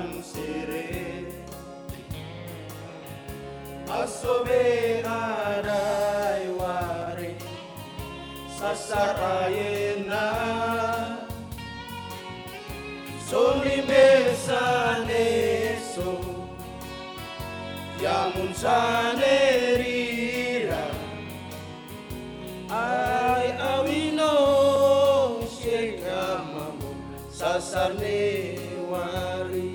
Ansire Asobe Araiware Sasarayena Solimesaneso Yamunsanerira Ay awino Shekamamo Sasarnewari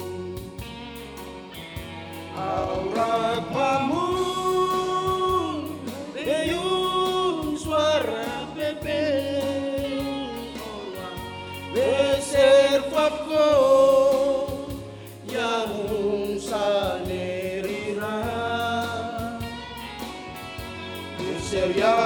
Ahora común de un suara pepe. De ser fafco ya un salerira de ser ya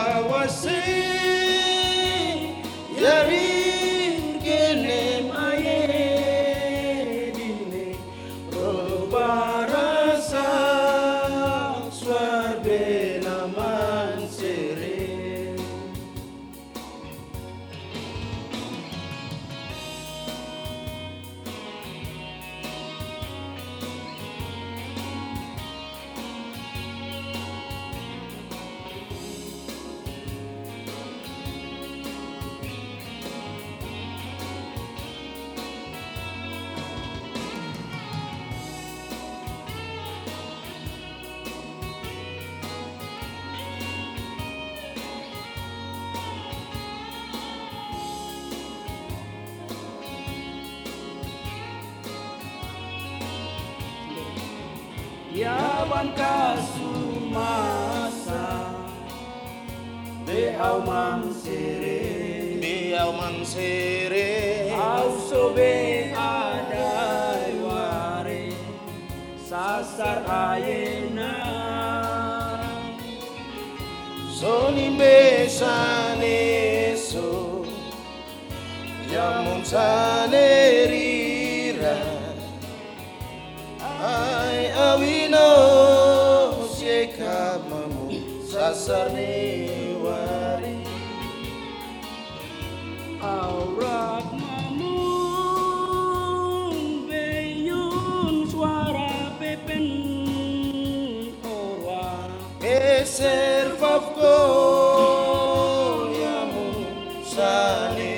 Biarkan kasu masa De au mansere De au mansere Au sobe adai ware Sasar ayena Soni mesaneso Yamun saneso agamamu sasarni wari. Auratmu beyun suara pepen orwa. Eser fafko yamu sani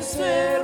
fapko